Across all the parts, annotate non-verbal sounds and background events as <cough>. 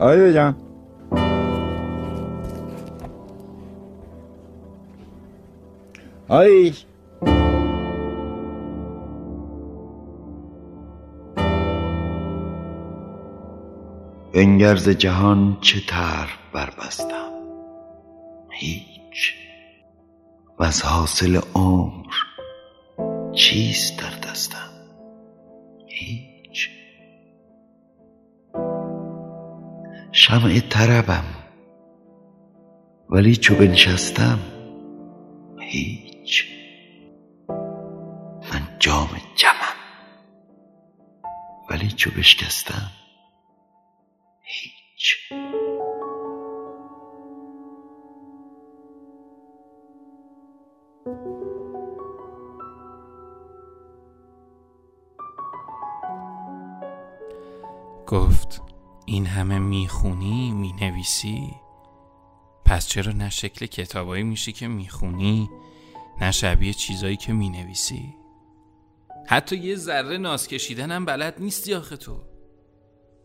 آیه جان آی انگرز جهان چه طرف بربستم هیچ و از حاصل عمر چیست در دستم هیچ شمع طربم. ولی چو بنشستم هیچ. من جام جمم ولی چو بشکستم هیچ. گفت همه می‌خونی می‌نویسی. پس چرا نه شکل کتابایی میشی که می‌خونی نه شبیه چیزایی که می‌نویسی؟ حتی یه ذره ناز کشیدنم بلد نیستی آخه تو.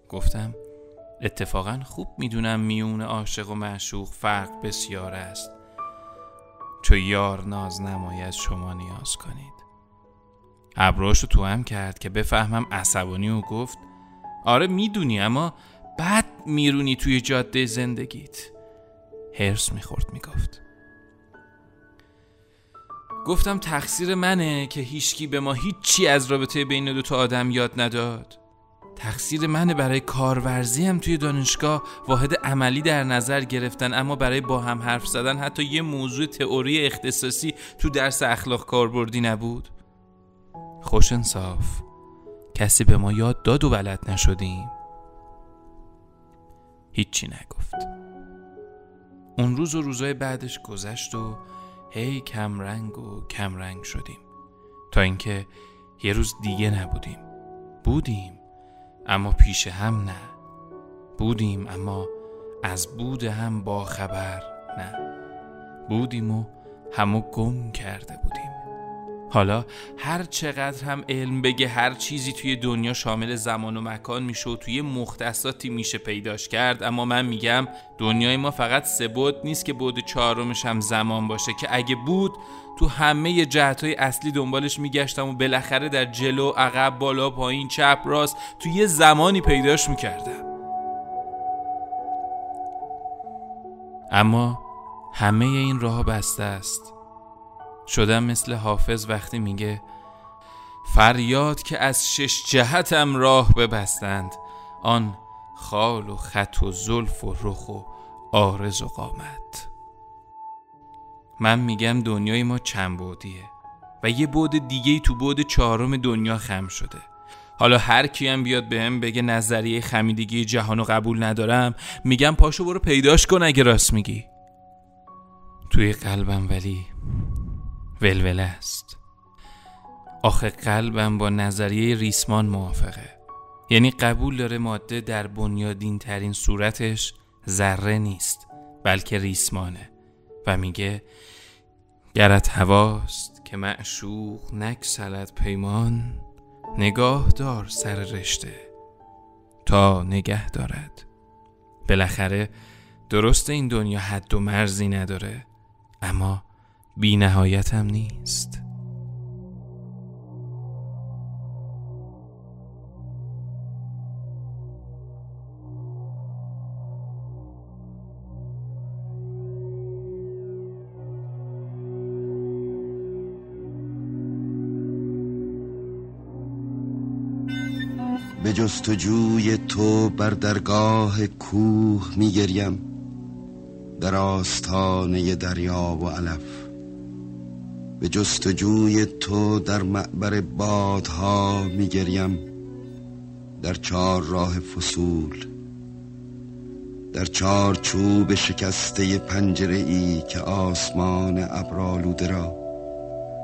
گفتم اتفاقا خوب می‌دونم میون عاشق و معشوق فرق بسیار است. چو یار ناز نماید شما نیاز کنید. ابراشو تو هم کرد که بفهمم عصبانی و گفت آره می‌دونی اما میرونی توی جاده زندگیت. هرس می‌خورد می‌گفت. گفتم تقصیر منه که هیچکی به ما هیچی از رابطه بین دو تا آدم یاد نداد. تقصیر منه برای کارورزی هم توی دانشگاه واحد عملی در نظر گرفتن اما برای با هم حرف زدن حتی یه موضوع تئوری اختصاصی تو درس اخلاق کاربردی نبود. خوش انصاف. کسی به ما یاد داد و بلد نشدیم. هیچی نگفت. اون روز و روزای بعدش گذشت و هی کمرنگ و کمرنگ شدیم. تا اینکه یه روز دیگه نبودیم. بودیم اما پیش هم نه. بودیم اما از بود هم با خبر نه. بودیم و همو گم کرده بودیم. حالا هر چقدر هم علم بگه هر چیزی توی دنیا شامل زمان و مکان میشه و توی مختصاتی میشه پیداش کرد اما من میگم دنیای ما فقط سه بود نیست که بود چهارمش هم زمان باشه که اگه بود تو همه جهت های اصلی دنبالش میگشتم و بالاخره در جلو عقب بالا پایین چپ راست تو یه زمانی پیداش می‌کردم. اما همه این راه بسته است. شدم مثل حافظ وقتی میگه فریاد که از شش جهتم راه ببستند آن خال و خط و زلف و رخ و آرز و قامت. من میگم دنیای ما چند بودیه و یه بود دیگه تو بود چهارم دنیا خم شده. حالا هر کیم بیاد بهم به بگه نظریه خمیدگی جهان رو قبول ندارم میگم پاشو برو پیداش کن اگه راست میگی. توی قلبم ولی ولوله است. آخه قلبم با نظریه ریسمان موافقه. یعنی قبول داره ماده در بنیادین ترین صورتش ذره نیست بلکه ریسمانه. و میگه گرت هواست که معشوق نکسلت پیمان نگاه دار سر رشته تا نگه دارد. بالاخره درست این دنیا حد و مرزی نداره اما بی نهایت هم نیست به جستجوی تو بر درگاه کوه میگریم در آستانه دریا و علف. به جستجوی تو در معبر بادها میگریم در چهار راه فصول در چهار چوب شکسته پنجره ای که آسمان ابرالوده را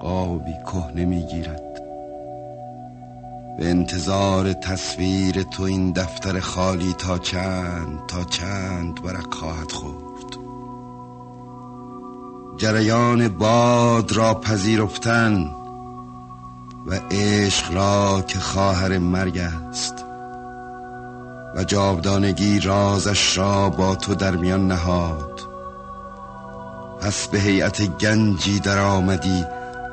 قابی کهنه می‌گیرد. به انتظار تصویر تو این دفتر خالی تا چند تا چند برک خواهد خورد. جریان باد را پذیرفتن و عشق را که خواهر مرگ است و جاودانگی رازش را با تو در میان نهاد. پس به هیئت گنجی در آمدی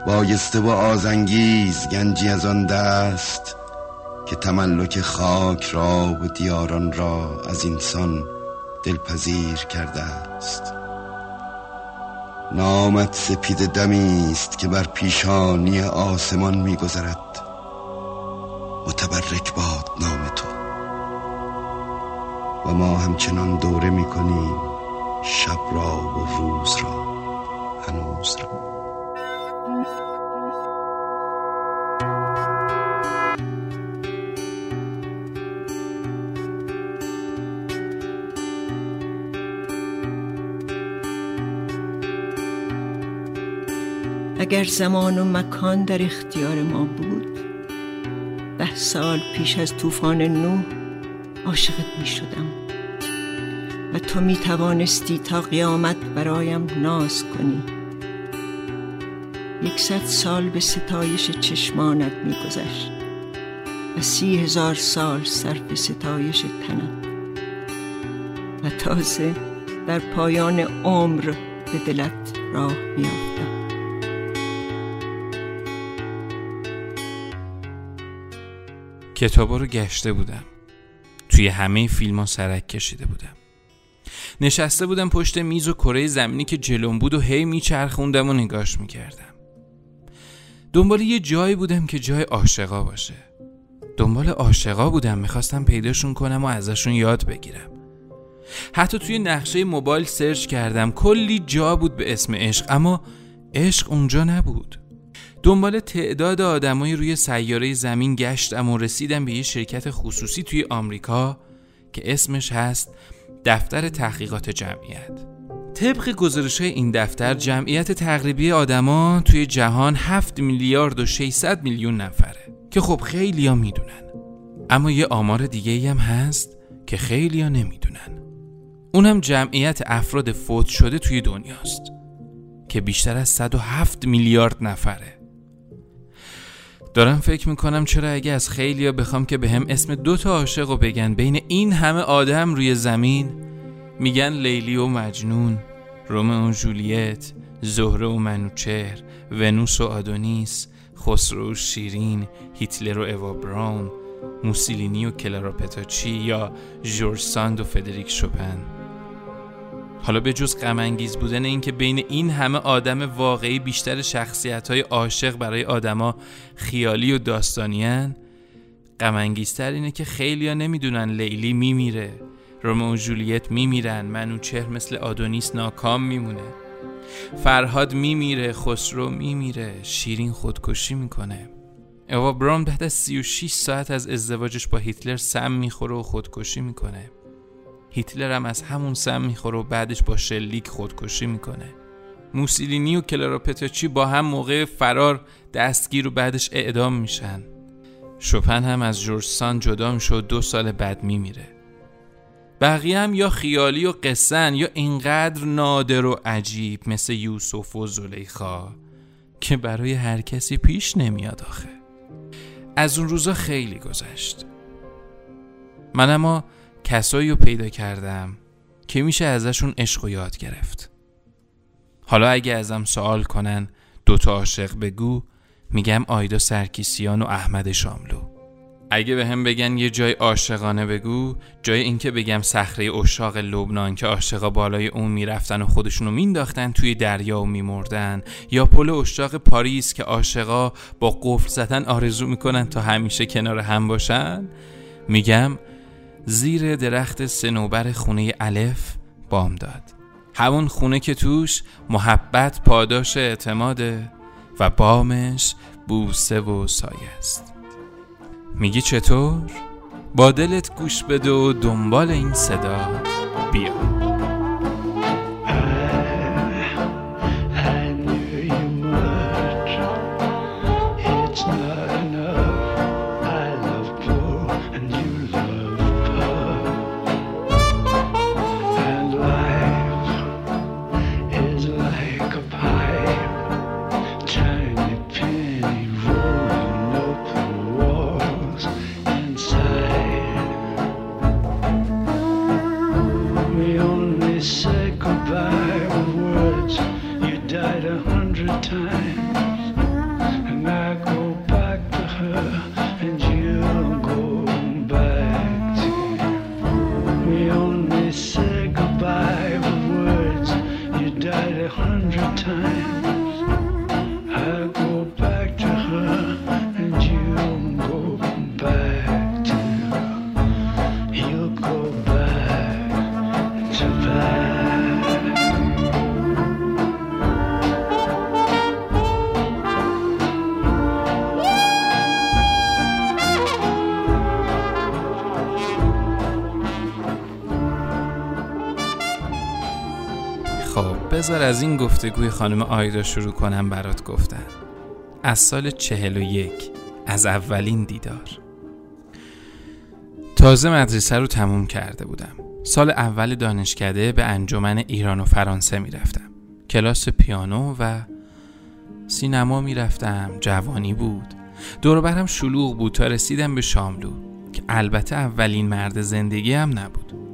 بایسته و آزنگیز گنجی از آن دست که تملک خاک را و دیاران را از انسان دلپذیر کرده است. نامت سپید دمی است که بر پیشانی آسمان میگذرد. متبرک باد نام تو. و ما همچنان دوره می‌کنیم شب را و روز را هنوز را. اگر زمان و مکان در اختیار ما بود ده سال پیش از طوفان نوح عاشقت می شدم و تو می توانستی تا قیامت برایم ناز کنی. یکصد سال به ستایش چشمانت می گذشت و سی هزار سال صرف ستایش تنت. و تازه در پایان عمر به دلت راه میافتم. کتابا رو گشته بودم. توی همه فیلم ها سرک کشیده بودم. نشسته بودم پشت میز و کره زمینی که جلوم بود و هی میچرخوندم و نگاش می‌کردم. دنبال یه جایی بودم که جای عاشقا باشه. دنبال عاشقا بودم می‌خواستم پیداشون کنم و ازشون یاد بگیرم. حتی توی نقشه موبایل سرچ کردم کلی جا بود به اسم عشق اما عشق اونجا نبود. دنبال تعداد آدمای روی سیاره زمین گشتم و رسیدم به یه شرکت خصوصی توی آمریکا که اسمش هست دفتر تحقیقات جمعیت. طبق گزارش این دفتر جمعیت تقریبی آدما توی جهان 7 میلیارد و 600 میلیون نفره که خب خیلی ها می‌دونن. اما یه آمار دیگه هم هست که خیلی ها نمی‌دونن. اونم جمعیت افراد فوت شده توی دنیاست که بیشتر از 107 میلیارد نفره. دارم فکر می‌کنم چرا اگه از خیلیا بخوام که به هم اسم دو تا عاشق رو بگن بین این همه آدم روی زمین؟ میگن لیلی و مجنون رومئو و جولیت زهره و منوچهر ونوس و آدونیس خسرو و شیرین هیتلر و اوا براون موسیلینی و کلارا پتاچی یا جورج ساند و فدریک شوپن. حالا به جز غمانگیز بودن اینکه بین این همه آدم واقعی بیشتر شخصیت های عاشق برای آدما خیالی و داستانیان غمانگیزتر اینه که خیلیا نمی‌دونن لیلی میمیره رومئو و جولیت میمیرن منوچهر مثل آدونیس ناکام میمونه. فرهاد میمیره خسرو میمیره شیرین خودکشی می‌کنه. اوا برام بعد از 36 ساعت از ازدواجش با هیتلر سم می‌خوره و خودکشی می‌کنه. هیتلر هم از همون سم می‌خوره و بعدش با شلیک خودکشی می‌کنه. موسولینی و کلارا پتاچی با هم موقع فرار دستگیر و بعدش اعدام میشن. شوپن هم از جورج سان جدا میشه و دو سال بعد میمیره. بقیه هم یا خیالی و قسن یا اینقدر نادر و عجیب مثل یوسف و زلیخا که برای هر کسی پیش نمیاد آخه. از اون روزا خیلی گذشت. من اما کسایی رو پیدا کردم که میشه ازشون عشق و یاد گرفت. حالا اگه ازم سوال کنن دوتا عاشق بگو میگم آیدا سرکیسیان و احمد شاملو. اگه به هم بگن یه جای عاشقانه بگو جای اینکه بگم صخره اشاق لبنان که عاشقا بالای اون می‌رفتن و خودشونو مینداختن توی دریا و میمردن یا پل اشاق پاریس که عاشقا با قفل زدن آرزو می‌کنن تا همیشه کنار هم باشن میگم زیر درخت سنوبر خونه الف بام داد. همون خونه که توش محبت پاداش اعتماده و بامش بوسه و سایه است. میگی چطور؟ با دلت گوش بده و دنبال این صدا بیا. بذار از این گفتگوی خانم آیدا شروع کنم برات گفتن. از سال چهل و یک از اولین دیدار. تازه مدرسه رو تموم کرده بودم. سال اول دانشکده به انجمن ایران و فرانسه می‌رفتم. کلاس پیانو و سینما می‌رفتم. جوانی بود. دور برم شلوغ بود تا رسیدم به شاملو که البته اولین مرد زندگی هم نبود.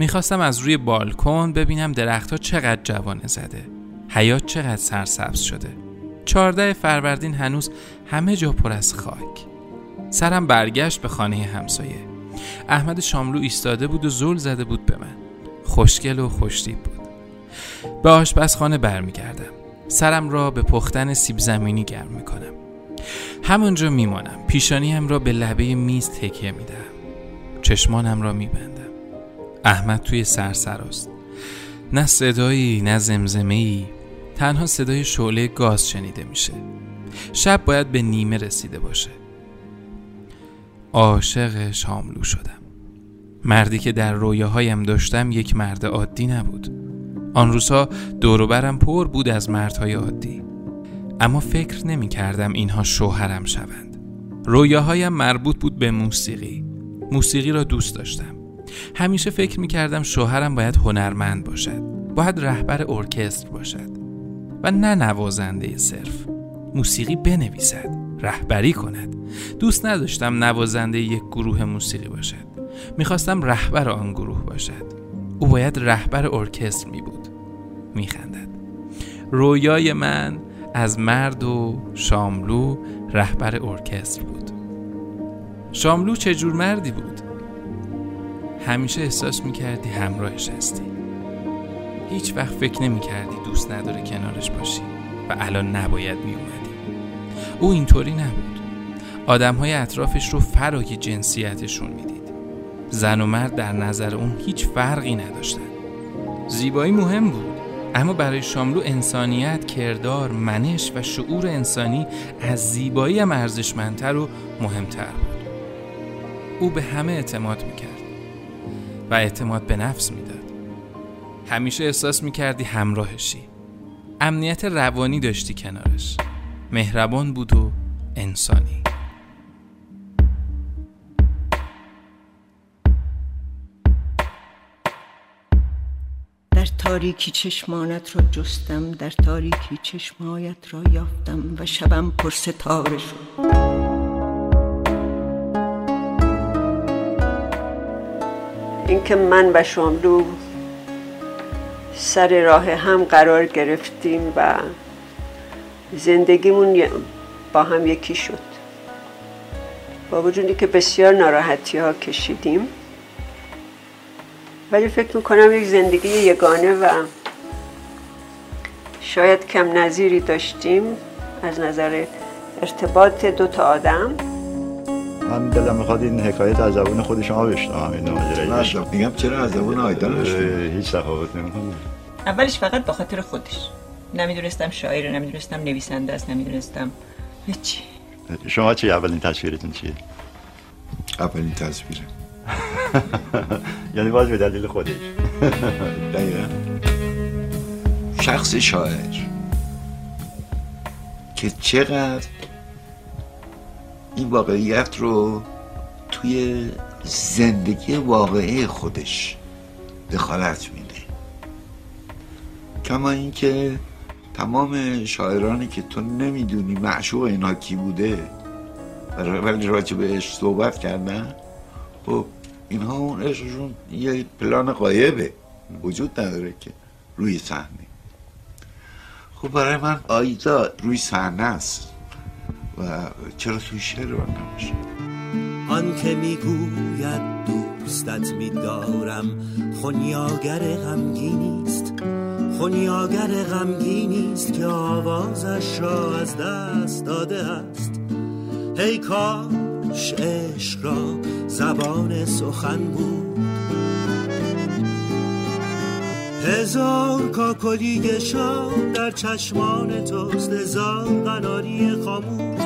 می‌خواستم از روی بالکن ببینم درختها چقدر جوانه زده. حیات چقدر سرسبز شده. چارده فروردین هنوز همه جا پر از خاک. سرم برگشت به خانه همسایه. احمد شاملو ایستاده بود و زل زده بود به من. خوشگل و خوشتیب بود. به آشپزخانه برمیگردم. سرم را به پختن سیب زمینی گرم می‌کنم. همونجا میمانم. پیشانیم را به لبه میز تکیه میدم چشمانم را میبندم. احمد توی سرسراست نه صدایی نه زمزمه ای تنها صدای شعله گاز شنیده میشه. شب باید به نیمه رسیده باشه. عاشق شاملو شدم. مردی که در رویاهایم داشتم یک مرد عادی نبود. آن روزها دوروبرم پر بود از مردهای عادی. اما فکر نمی کردم اینها شوهرم شوند. رویاهایم مربوط بود به موسیقی. موسیقی را دوست داشتم. همیشه فکر می کردم شوهرم باید هنرمند باشد باید رهبر ارکستر باشد و نه نوازنده صرف. موسیقی بنویسد رهبری کند. دوست نداشتم نوازنده یک گروه موسیقی باشد. می‌خواستم رهبر آن گروه باشد. او باید رهبر ارکستر می بود میخندد. رویای من از مرد و شاملو رهبر ارکستر بود. شاملو چجور مردی بود؟ همیشه احساس می‌کردی همراهش هستی. هیچ وقت فکر نمی‌کردی دوست نداره کنارش باشی و الان نباید میومدی او اینطوری نبود. آدم های اطرافش رو فرای جنسیتشون می‌دید. زن و مرد در نظر اون هیچ فرقی نداشتن. زیبایی مهم بود اما برای شاملو انسانیت، کردار، منش و شعور انسانی از زیبایی هم ارزشمندتر و مهمتر بود. او به همه اعتماد می‌کرد. و اعتماد به نفس می‌داد. همیشه احساس می‌کردی همراهشی. امنیت روانی داشتی کنارش. مهربان بود و انسانی. در تاریکی چشمانت را جستم در تاریکی چشمایت را یافتم و شبم پر ستاره شد. اینکه من و شاملو سر راه هم قرار گرفتیم و زندگیمون با هم یکی شد. با وجودی که بسیار ناراحتی ها کشیدیم. ولی فکر می‌کنم یک زندگی یگانه و شاید کم نظیری داشتیم از نظر ارتباط دو تا آدم. من دلم می‌خواد این حکایت از زبون خود شما بشنوم این ماجرا میگم چرا از زبون آیدا هیچ تفاوت نمی‌کنه. اولش فقط به خاطر خودش. نمی‌دونستم شاعر نمی‌دونستم نویسنده است نمی‌دونستم هیچی. شما چی اولین تصویرتون چیه؟ اولین تصویره. <laughs> یعنی باز به دلیل خودش. <laughs> دقیقا. شخص شاعر که چقدر این واقعیت رو توی زندگی واقعی خودش دخالت میده. کما اینکه تمام شاعرانی که تو نمی‌دونی معشوق اینا کی بوده ولی راجع بهش صحبت کردن خب اینها اون عشقشون یه پلان قایبه وجود نداره که روی صحنه. خب برای من آیدا روی صحنه است. و چرا توی شعر من نباشه آن که می‌گوید دوستت میدارم خونیاگر غمگینیست خونیاگر غمگینیست که آوازش را از دست داده است. هی کاش عشق را زبان سخن بود. هزار کاکلی شام در چشمان توست هزار قناری خاموش.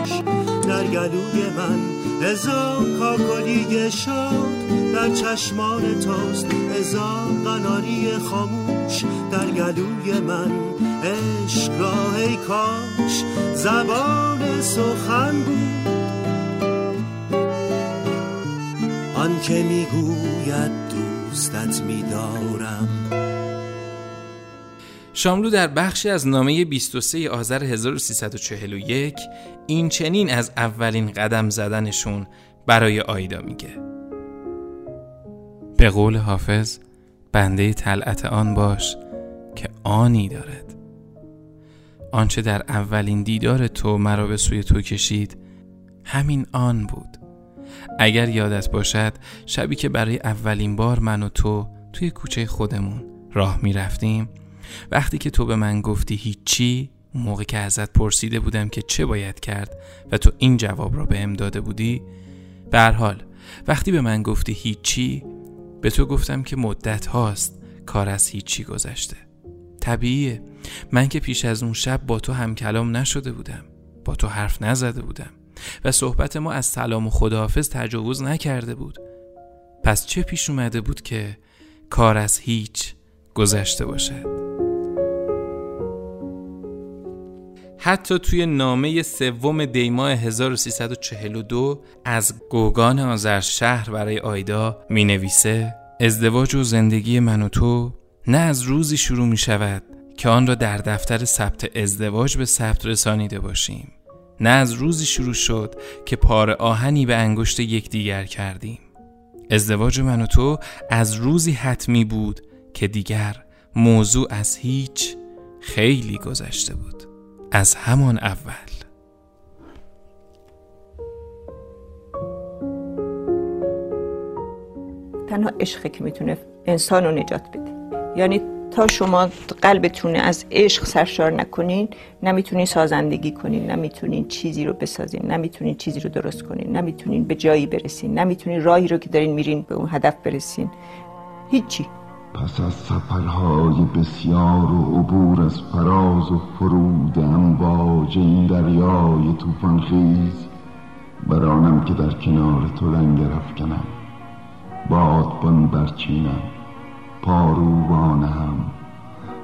در گلوی من. هزار کاکلی شاد در چشمان توست. هزار قناری خاموش در گلوی من. عشق را ای کاش زبان سخن بود. آن که می‌گوید دوستت میدارم. شاملو در بخشی از نامه 23 آذر 1341 این چنین از اولین قدم زدنشون برای آیدا میگه. به قول حافظ بنده طلعت آن باش که آنی دارد. آنچه در اولین دیدار تو مرا به سوی تو کشید همین آن بود. اگر یادت باشد شبی که برای اولین بار من و تو توی کوچه خودمون راه می رفتیم وقتی که تو به من گفتی هیچی موقع که ازت پرسیده بودم که چه باید کرد و تو این جواب را به داده بودی به حال وقتی به من گفتی هیچی به تو گفتم که مدت هاست کار از هیچی گذشته. طبیعیه. من که پیش از اون شب با تو هم کلام نشده بودم با تو حرف نزده بودم و صحبت ما از سلام و خداحافظ تجاوز نکرده بود. پس چه پیش اومده بود که کار از هیچ گذشته باشد؟ حتی توی نامه سوم دیماه 1342 از گوگان آذر شهر برای آیدا می نویسه ازدواج و زندگی من و تو نه از روزی شروع می شود که آن را در دفتر ثبت ازدواج به ثبت رسانیده باشیم. نه از روزی شروع شد که پار آهنی به انگشت یکدیگر کردیم. ازدواج من و تو از روزی حتمی بود که دیگر موضوع از هیچ خیلی گذشته بود. از همان اول. تنها عشقه که می‌تونه انسان رو نجات بده. یعنی تا شما قلبتون از عشق سرشار نکنین نمی‌تونین سازندگی کنین نمی‌تونین چیزی رو بسازین نمی‌تونین چیزی رو درست کنین نمی‌تونین به جایی برسین نمی‌تونین راهی رو که دارین میرین به اون هدف برسین. هیچی. پس از سفرهای بسیار و عبور از فراز و فرود امواج این دریای توفان خیز برانم که در کنار تو لنگر افکنم بادبان برچینم پارو هم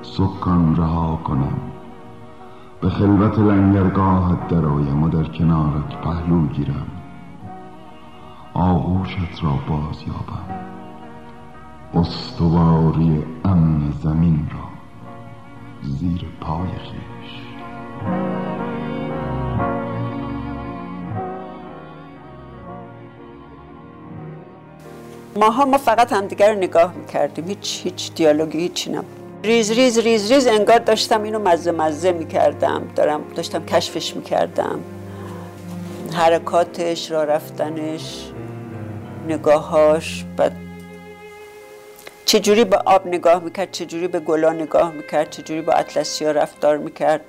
سکان رها کنم. به خلوت لنگرگاهت درآیم و در کنارت پهلو گیرم. آغوشت را باز یابم استواری امن زمین را زیر پای خیش. ماها ما فقط همدیگر رو نگاه می‌کردیم. هیچ هیچ دیالوگی هیچی نبود. ریز ریز ریز ریز انگار داشتم اینو مزه مزه می‌کردم. دارم داشتم کشفش می‌کردم. حرکاتش را رفتنش نگاهاش بعد چجوری به آب نگاه می‌کرد؟ چجوری به گلا نگاه می‌کرد؟ چجوری با اطلسیا رفتار می‌کرد؟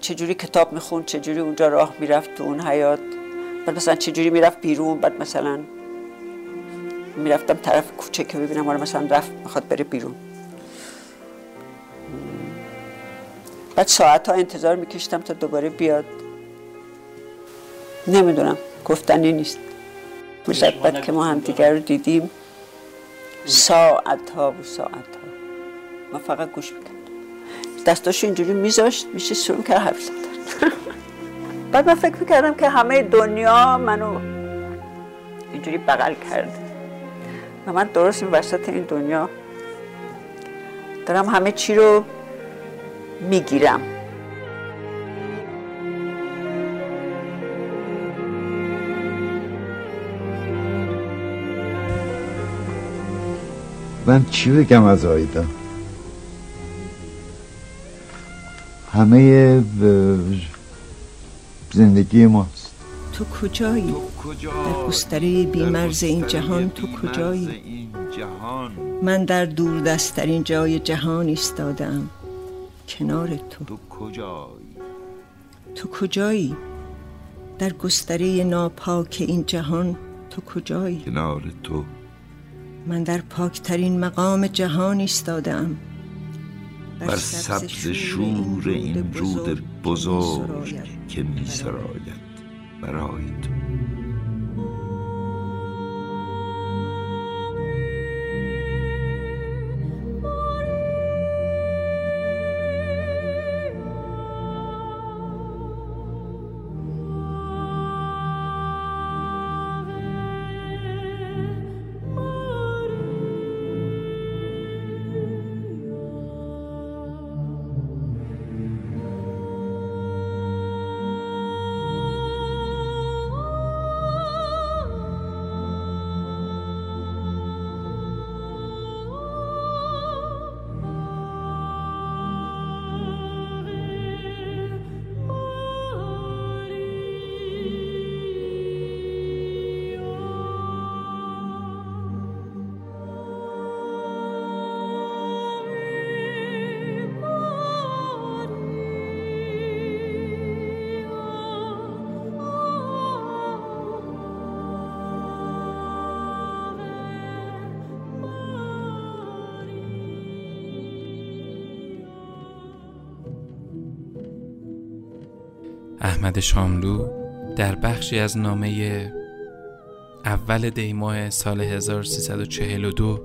چجوری کتاب می‌خوند؟ چجوری اونجا راه می‌رفت تو اون حیاط بعد مثلا چجوری می‌رفت بیرون؟ بعد مثلا می‌رفتم طرف کوچه که ببینم حالا مثلا رفت می‌خواد بره بیرون. بعد ساعت ها انتظار میکشتم تا دوباره بیاد. نمی‌دونم. گفتنی نیست. مشبت که ما همدیگر رو دیدیم. ساعت ها و ساعت ها ما فقط گوش می‌کردم دستاشو اینجوری میذاشت میشه شروع کرد حرف زدن. <laughs> بعد من فکر می‌کردم که همه دنیا منو اینجوری بغل کرده. و من درست این وسط این دنیا دارم همه چی رو می‌گیرم. من چی بگم از آیدا همه زندگی ماست تو کجایی؟ در گستره بیمرز این جهان تو کجایی؟ من در دور دستترین جای جهان ایستادم کنار تو تو کجایی؟ تو کجایی؟ در گستره ناپاک این جهان تو کجایی؟ کنار تو من در پاکترین مقام جهان ایستادم بر سبز شور این رود بزرگ که می سراید. برای تو. احمد شاملو در بخشی از نامه اول دیماه سال 1342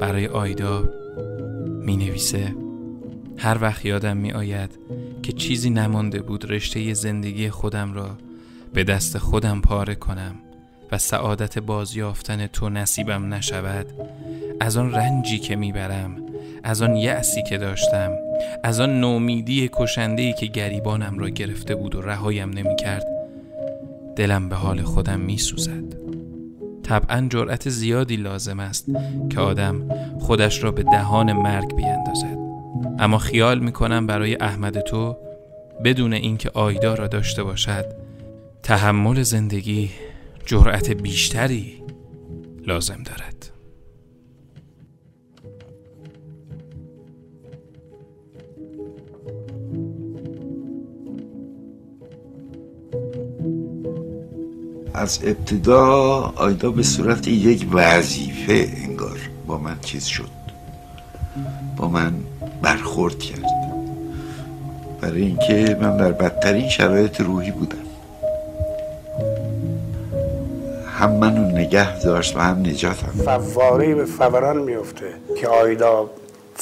برای آیدا می نویسه هر وقت یادم می آید که چیزی نمانده بود رشته زندگی خودم را به دست خودم پاره کنم و سعادت بازیافتن تو نصیبم نشود از آن رنجی که می‌برم از آن یأسی که داشتم از آن نومیدی کشندهی که گریبانم را گرفته بود و رهایم نمی‌کرد دلم به حال خودم میسوزد. طبعا جرأت زیادی لازم است که آدم خودش را به دهان مرگ بیندازد اما خیال می‌کنم برای احمد تو بدون اینکه آیدا را داشته باشد تحمل زندگی جرأت بیشتری لازم دارد. از ابتدا آیدا به صورت یک وظیفه انگار با من چیز شد. با من برخورد کرد. برای اینکه من در بدترین شرایط روحی بودم. هم منو نگه داشت و هم نجاتم. فواره به فوران میفته که آیدا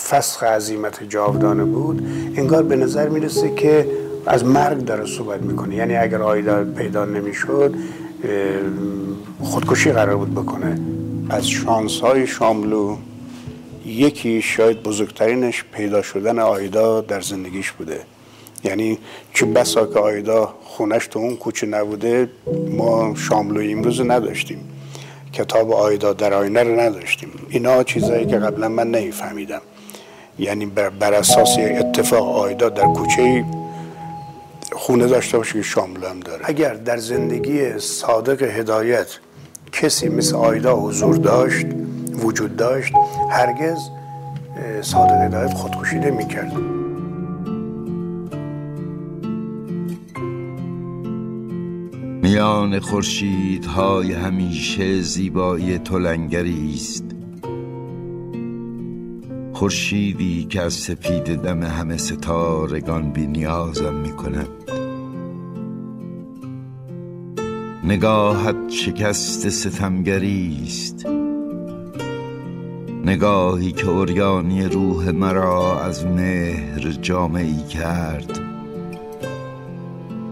فسخ عظیمت جاودانه بود انگار به نظر می‌رسه که از مرگ داره صحبت می‌کنه. یعنی اگر آیدا پیدا نمی‌شد خودکشی قرار بود بکنه. از شانس های شاملو یکی شاید بزرگترینش پیدا شدن آیدا در زندگیش بوده. یعنی چه بسا که آیدا خونش تو اون کوچه نبوده ما شاملو امروز نداشتیم. کتاب آیدا در آینه رو نداشتیم. اینا چیزهایی که قبلا من نمیفهمیدم. یعنی بر, اساس اتفاق آیدا در کوچه خونه داشته باشه که شاملو هم داره. اگر در زندگی صادق هدایت کسی مثل آیدا حضور داشت وجود داشت هرگز صادق هدایت خودکشی نمی‌کرد. میان خورشیدهای همیشه زیبایی تلنگری است. خورشیدی که از سپید دم همه ستارگان بی نیازم می کند. نگاهت شکست ستمگری است. نگاهی که اوریانی روح مرا از مهر جامعی کرد.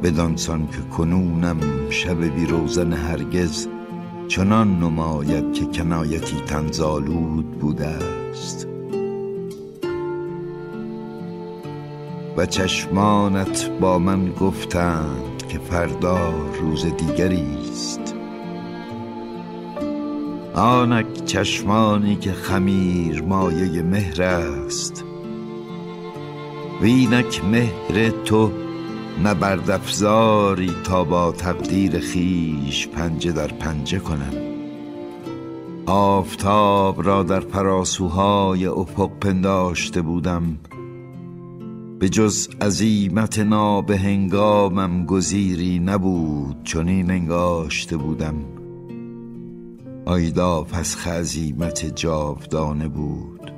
بدانسان که کنونم شب بی روزن هرگز چنان نماید که کنایتی تنزالود بوده است. و چشمانت با من گفتند که فردا روز دیگری است. آنک چشمانی که خمیر مایه مهر است. وینک مهر تو نبردفزاری تا با تقدیر خیش پنجه در پنجه کنم. آفتاب را در پراسوهای افق پنداشته بودم به جز عظیمت ناب هنگامم گزیری نبود چنین انگاشته بودم. آیدا پس خزیمت جاودانه بود.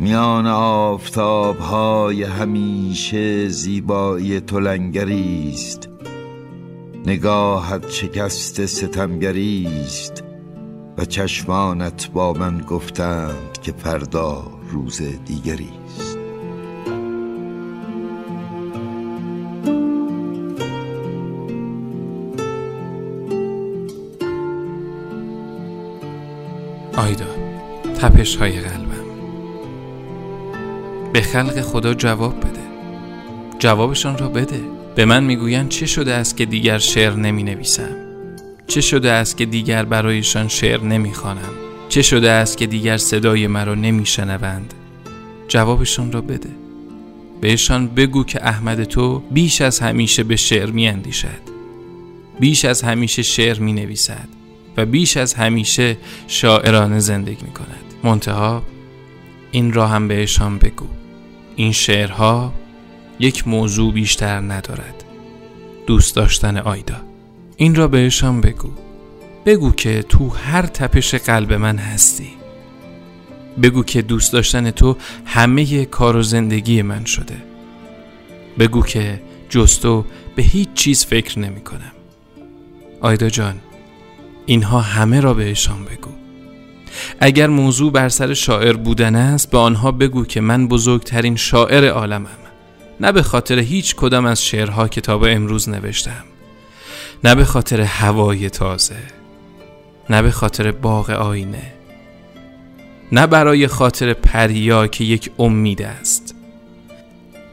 میان آفتاب های همیشه زیبایی تلنگری است. نگاهت شکست ستمگری است. و چشمانت با من گفتند که فردا روز دیگری است. آیدا تپش های قلبم. به خلق خدا جواب بده. جوابشان را بده. به من می‌گویند چه شده است که دیگر شعر نمی نویسم چه شده است که دیگر برایشان شعر نمی خانم چه شده است که دیگر صدای مرا نمی شنوند جوابشان را بده. بهشان بگو که احمد تو بیش از همیشه به شعر می اندیشد بیش از همیشه شعر می نویسد و بیش از همیشه شاعرانه زندگی می کند منتها این را هم بهشان بگو. این شعرها یک موضوع بیشتر ندارد. دوست داشتن آیدا. این را بهشان بگو. بگو که تو هر تپش قلب من هستی. بگو که دوست داشتن تو همه کار و زندگی من شده. بگو که جستو به هیچ چیز فکر نمی کنم. آیدا جان اینها همه را بهشان بگو. اگر موضوع بر سر شاعر بودن است به آنها بگو که من بزرگترین شاعر عالمم. نه به خاطر هیچ کدام از شعرها کتاب امروز نوشتم. نه به خاطر هوای تازه. نه به خاطر باغ آینه نه برای خاطر پریا که یک امید است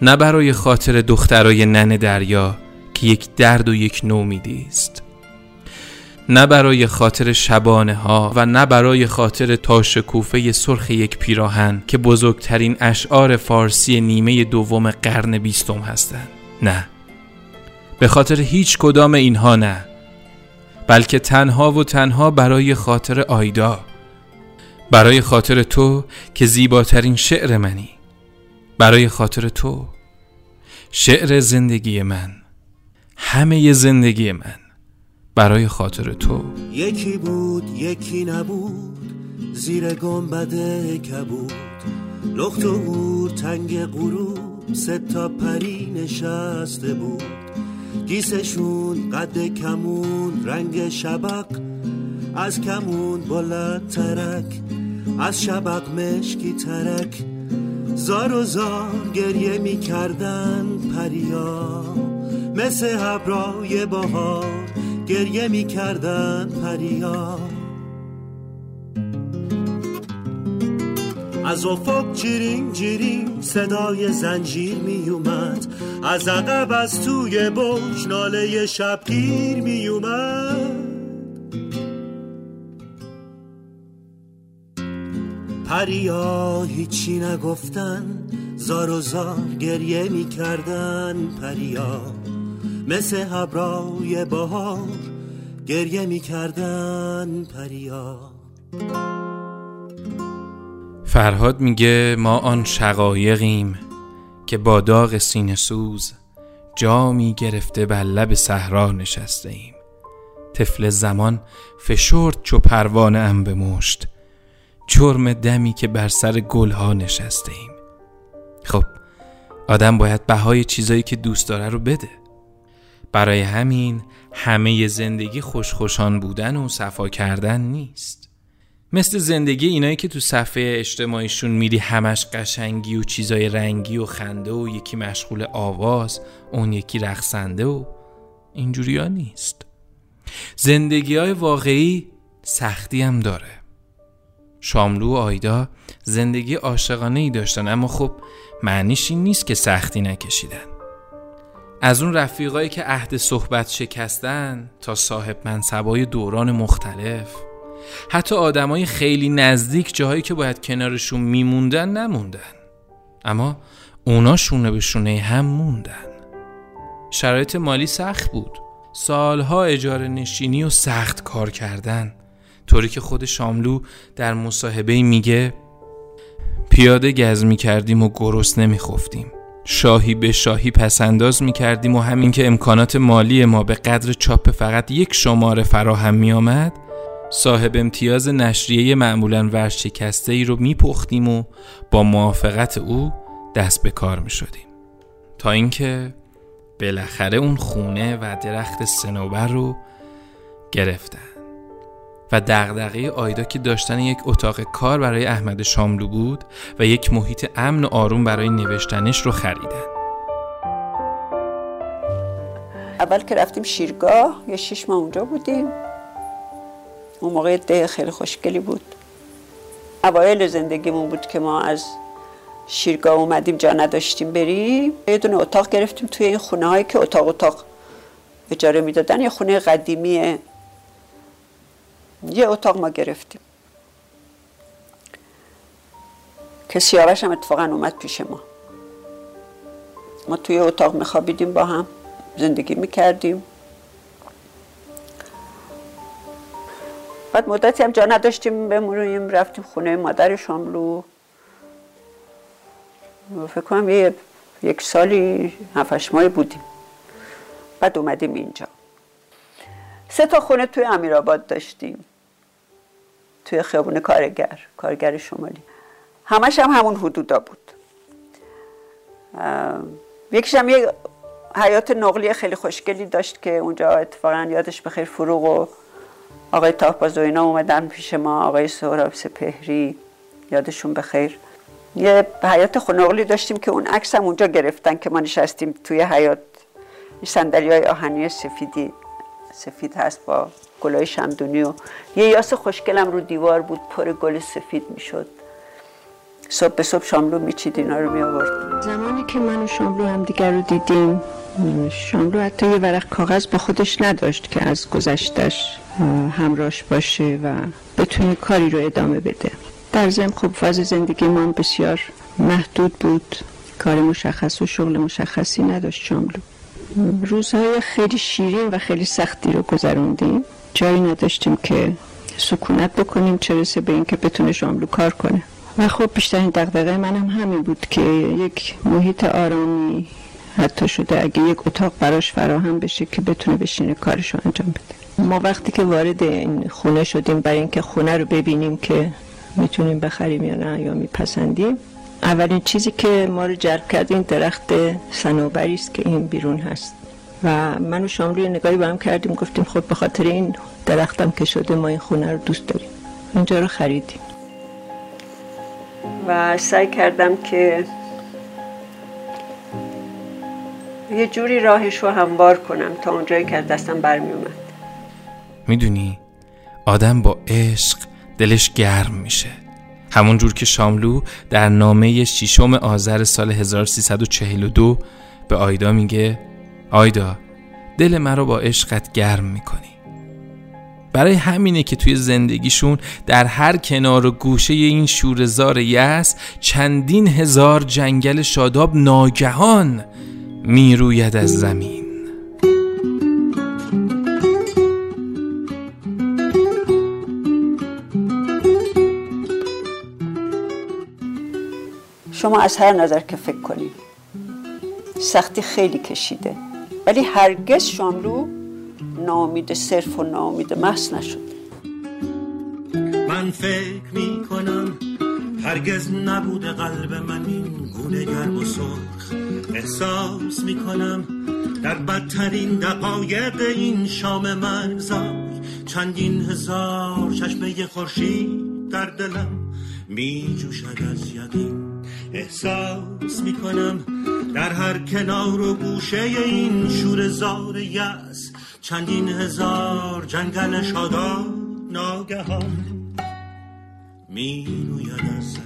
نه برای خاطر دخترای نن دریا که یک درد و یک نومیدی است نه برای خاطر شبانه ها و نه برای خاطر تاشکوفه سرخ یک پیراهن که بزرگترین اشعار فارسی نیمه دوم قرن بیستم هستند. نه. به خاطر هیچ کدام اینها نه. بلکه تنها و تنها برای خاطر آیدا. برای خاطر تو که زیباترین شعر منی. برای خاطر تو. شعر زندگی من. همه زندگی من. برای خاطر تو. یکی بود یکی نبود. زیر گنبد کبود. لخت و تنگ غروب. سه تا پری نشسته بود. گیسشون قد کمون رنگ شبق از کمون بلند ترک از شبق مشکی ترک. زار و زار گریه می کردن پریا مثل هبرای بهار گریه می کردن پریا. از افق جیرین جیرین صدای زنجیر می اومد از عقب از توی بوش ناله شبگیر می اومد. پریا هیچی نگفتن زار و زار گریه می کردن پریا. مثل هبرای بهار گریه می کردن پریا. فرهاد میگه ما آن شقایقیم. که با داغ سینه سوز جامی گرفته بر لب صحرا نشسته ایم طفل زمان فشرد چو پروانه ام به مشت جرم دمی که بر سر گلها نشسته ایم خب آدم باید بهای چیزایی که دوست داره رو بده. برای همین همه زندگی خوشخوشان بودن و صفا کردن نیست. مثل زندگی اینایی که تو صفحه اجتماعیشون میری همش قشنگی و چیزای رنگی و خنده و یکی مشغول آواز اون یکی رقصنده و اینجوری ها نیست. زندگی های واقعی سختی هم داره. شاملو و آیدا زندگی عاشقانه ای داشتن اما خب معنیش این نیست که سختی نکشیدن. از اون رفیقایی که عهد صحبت شکستن تا صاحب منصبای دوران مختلف حتی آدمای خیلی نزدیک جاهایی که باید کنارشون میموندن نموندن. اما اونا شونه به شونه هم موندن. شرایط مالی سخت بود. سالها اجاره نشینی و سخت کار کردن. طوری که خود شاملو در مصاحبه میگه پیاده گز می‌کردیم و گرست نمیخفتیم. شاهی به شاهی پسنداز می کردیم و همین که امکانات مالی ما به قدر چاپ فقط یک شماره فراهم می آمد صاحب امتیاز نشریه معمولا ورشکسته ای رو می پختیم و با موافقت او دست به کار می شدیم تا اینکه بالاخره اون خونه و درخت سنوبر رو گرفتن. و دغدغه آیدا که داشتن یک اتاق کار برای احمد شاملو بود و یک محیط امن و آروم برای نوشتنش رو خریدن. اول که رفتیم شیرگاه یه شش ماه اونجا بودیم. اون موقع ده خیلی خوشگلی بود. اوایل زندگیمون بود که ما از شیرگاه اومدیم جا نداشتیم بریم. یه دونه اتاق گرفتیم توی این خونه هایی که اتاق اتاق اجاره می‌دادن. یه خونه قدیمیه یه اتاق ما گرفتیم. که سیاوش هم اتفاقا اومد پیش ما. ما توی اتاق میخوابیدیم با هم زندگی می‌کردیم. بعد مدتی هم جا نداشتیم بمونیم رفتیم خونه مادر شاملو. فکر کنم یه یک سالی هفتش ماه بودیم. بعد اومدیم اینجا. سه تا خونه توی امیرآباد داشتیم. توی خیابون کارگر کارگر شمالی. همش هم همون حدودا بود. یکیش هم یه حیات نقلی خیلی خوشگلی داشت که اونجا اتفاقا یادش بخیر فروغ و آقای تاپاز و اینا اومدن پیش ما آقای سهراب سپهری یادشون بخیر. یه حیات خنقلی داشتیم که اون عکس هم اونجا گرفتن که ما نشستیم توی حیات. صندلی های آهنی سفیدی سفید هست با گلای شمدونی و یه یاس خوشگلم رو دیوار بود پر گل سفید می‌شد. صبح به صبح شاملو میچید اینا رو می آورد زمانی که من و شاملو هم دیگر رو دیدیم شاملو حتی یه ورق کاغذ با خودش نداشت که از گذشتش همراش باشه و بتونه کاری رو ادامه بده. در ضمن خب فاز زندگی من بسیار محدود بود. کار مشخص و شغل مشخصی نداشت شاملو روزهای خیلی شیرین و خیلی سختی رو گذروندیم. جایی نداشتیم که سکونت بکنیم چه رسه به اینکه بتونه شاملو کار کنه. و خب بیشترین دقدقه منم همین بود که یک محیط آرامی حتی شده اگه یک اتاق براش فراهم بشه که بتونه بشینه کارش رو انجام بده. ما وقتی که وارد این خونه شدیم برای اینکه خونه رو ببینیم که می‌تونیم بخریم یا نه یا میپسندیم اولین چیزی که ما رو جلب کرد این درخت سنوبری است که این بیرون هست. و من و شاملو نگاهی به هم کردیم گفتیم خب به خاطر این درختم که شده ما این خونه رو دوست داریم. اینجا رو خریدیم. و سعی کردم که یه جوری راهش رو هموار کنم تا اونجایی که دستم برمی اومد. می‌دونی آدم با عشق دلش گرم میشه. همون جور که شاملو در نامه ششم آذر سال 1342 به آیدا میگه آیدا دل مرا با عشقت گرم می‌کنی. برای همینه که توی زندگیشون در هر کنار و گوشه این شورزار یس چندین هزار جنگل شاداب ناگهان می‌روید از زمین. شما از هر نظر که فکر کنید سختی خیلی کشیده. ولی هرگز شاملو نامید صرف و نامید محض نشد. من فکر می کنم هرگز نبوده قلب من این گونه گرم و سرخ. احساس می کنم در بدترین دقایق این شام مرزای چندین هزار چشمه خورشید در دلم می جوشد از یقین. احساس می کنم در هر کنار و گوشه این شور زار یس چندین هزار جنگل شادا ناگهان می روید از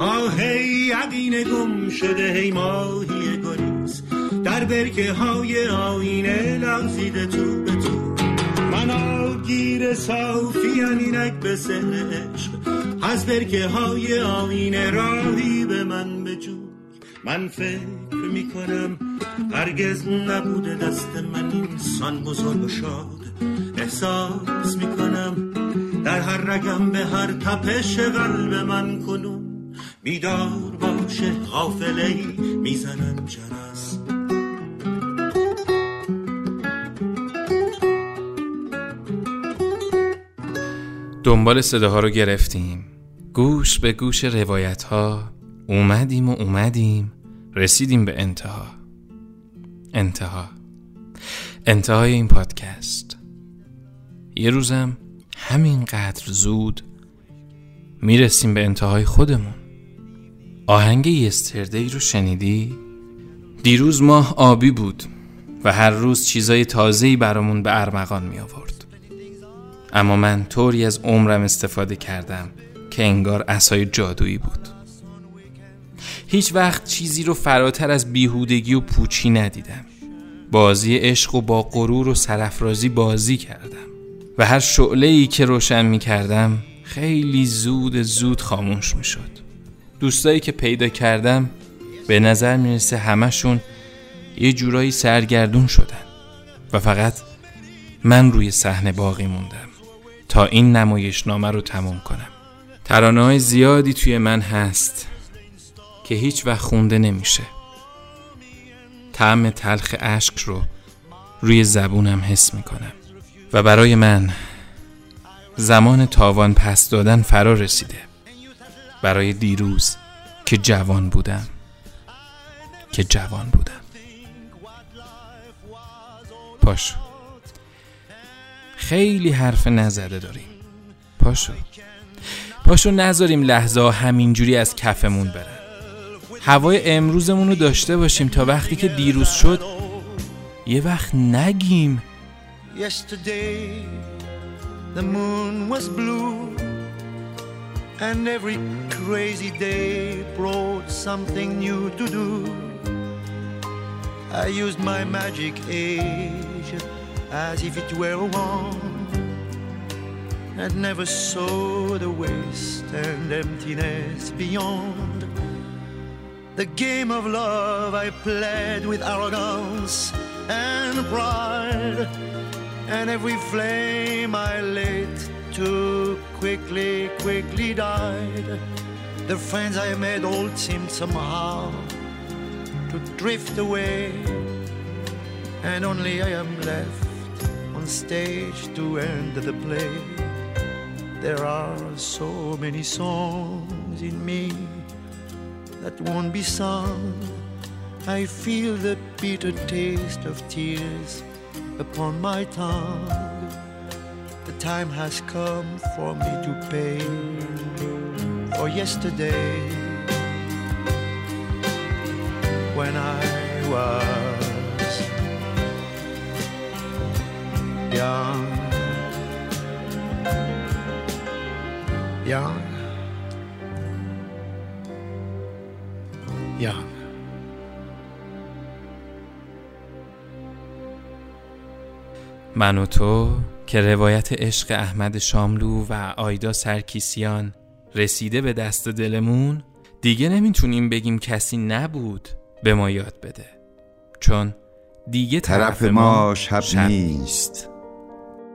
آهی یقین گم شده هی ماهی گریز. در برکه های آینه لغزیده تو. آبگیر صافی اینک به عشق از برکه های آینه راهی به من بجوی من فکر می کنم هرگز نبوده دست من اینسان بزرگ و شاد. احساس می کنم در هر رگم به هر تپش قلب من کنون. بیدار باشه غافله می‌زنم جرس. دنبال صداها رو گرفتیم. گوش به گوش روایت ها اومدیم و اومدیم. رسیدیم به انتها. انتها. انتهای این پادکست. یه روزم همینقدر زود می‌رسیم به انتهای خودمون. آهنگ یستردی رو شنیدی؟ دیروز ماه آبی بود و هر روز چیزای تازه‌ای برامون به ارمغان می آورد. اما من طوری از عمرم استفاده کردم که انگار اسای جادویی بود. هیچ وقت چیزی رو فراتر از بیهودگی و پوچی ندیدم. بازی عشق و با غرور و سرفرازی بازی کردم و هر شعله ای که روشن می کردم خیلی زود زود خاموش می شد. دوستایی که پیدا کردم به نظر می‌رسه همشون یه جورایی سرگردون شدن و فقط من روی صحنه باقی موندم تا این نمایشنامه رو تموم کنم. ترانه های زیادی توی من هست که هیچ وقت خونده نمیشه. طعم تلخ اشک رو روی زبونم حس می‌کنم. و برای من زمان تاوان پس دادن فرا رسیده. برای دیروز که جوان بودم. که جوان بودم. پاشو. خیلی حرف نزده داریم. پاشو. پاشو نذاریم لحظه همینجوری از کفمون برن. هوای امروزمون رو داشته باشیم تا وقتی که دیروز شد یه وقت نگیم. Yesterday, the moon was blue, and every crazy day brought something new to do. I used my magic age as if it were a wand, and never saw the waste and emptiness beyond. The game of love I played with arrogance and pride. And every flame I lit too quickly, quickly died. The friends I made all seemed somehow to drift away. And only I am left on stage to end the play. There are so many songs in me that won't be sung. I feel the bitter taste of tears upon my tongue. The time has come for me to pay for yesterday when I was young, young, young. من و تو که روایت عشق احمد شاملو و آیدا سرکیسیان رسیده به دست دلمون دیگه نمی‌تونیم بگیم کسی نبود به ما یاد بده. چون دیگه طرف ما شب نیست.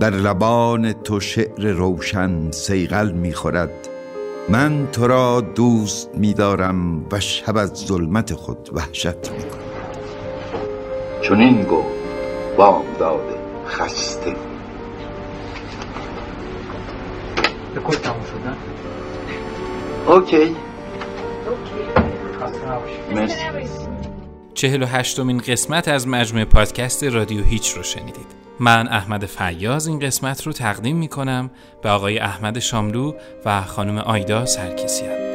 در لبان تو شعر روشن سیغل می‌خورد من تو را دوست میدارم و شب از ظلمت خود وحشت می‌کنم چون این گفت بام داده خسته. به کل تموم شدن اوکی. نباشید. مرسی. چهل و هشتمین قسمت از مجموعه پادکست رادیو هیچ رو شنیدید. من احمد فیاز این قسمت رو تقدیم می کنم به آقای احمد شاملو و خانم آیدا سرکیسیان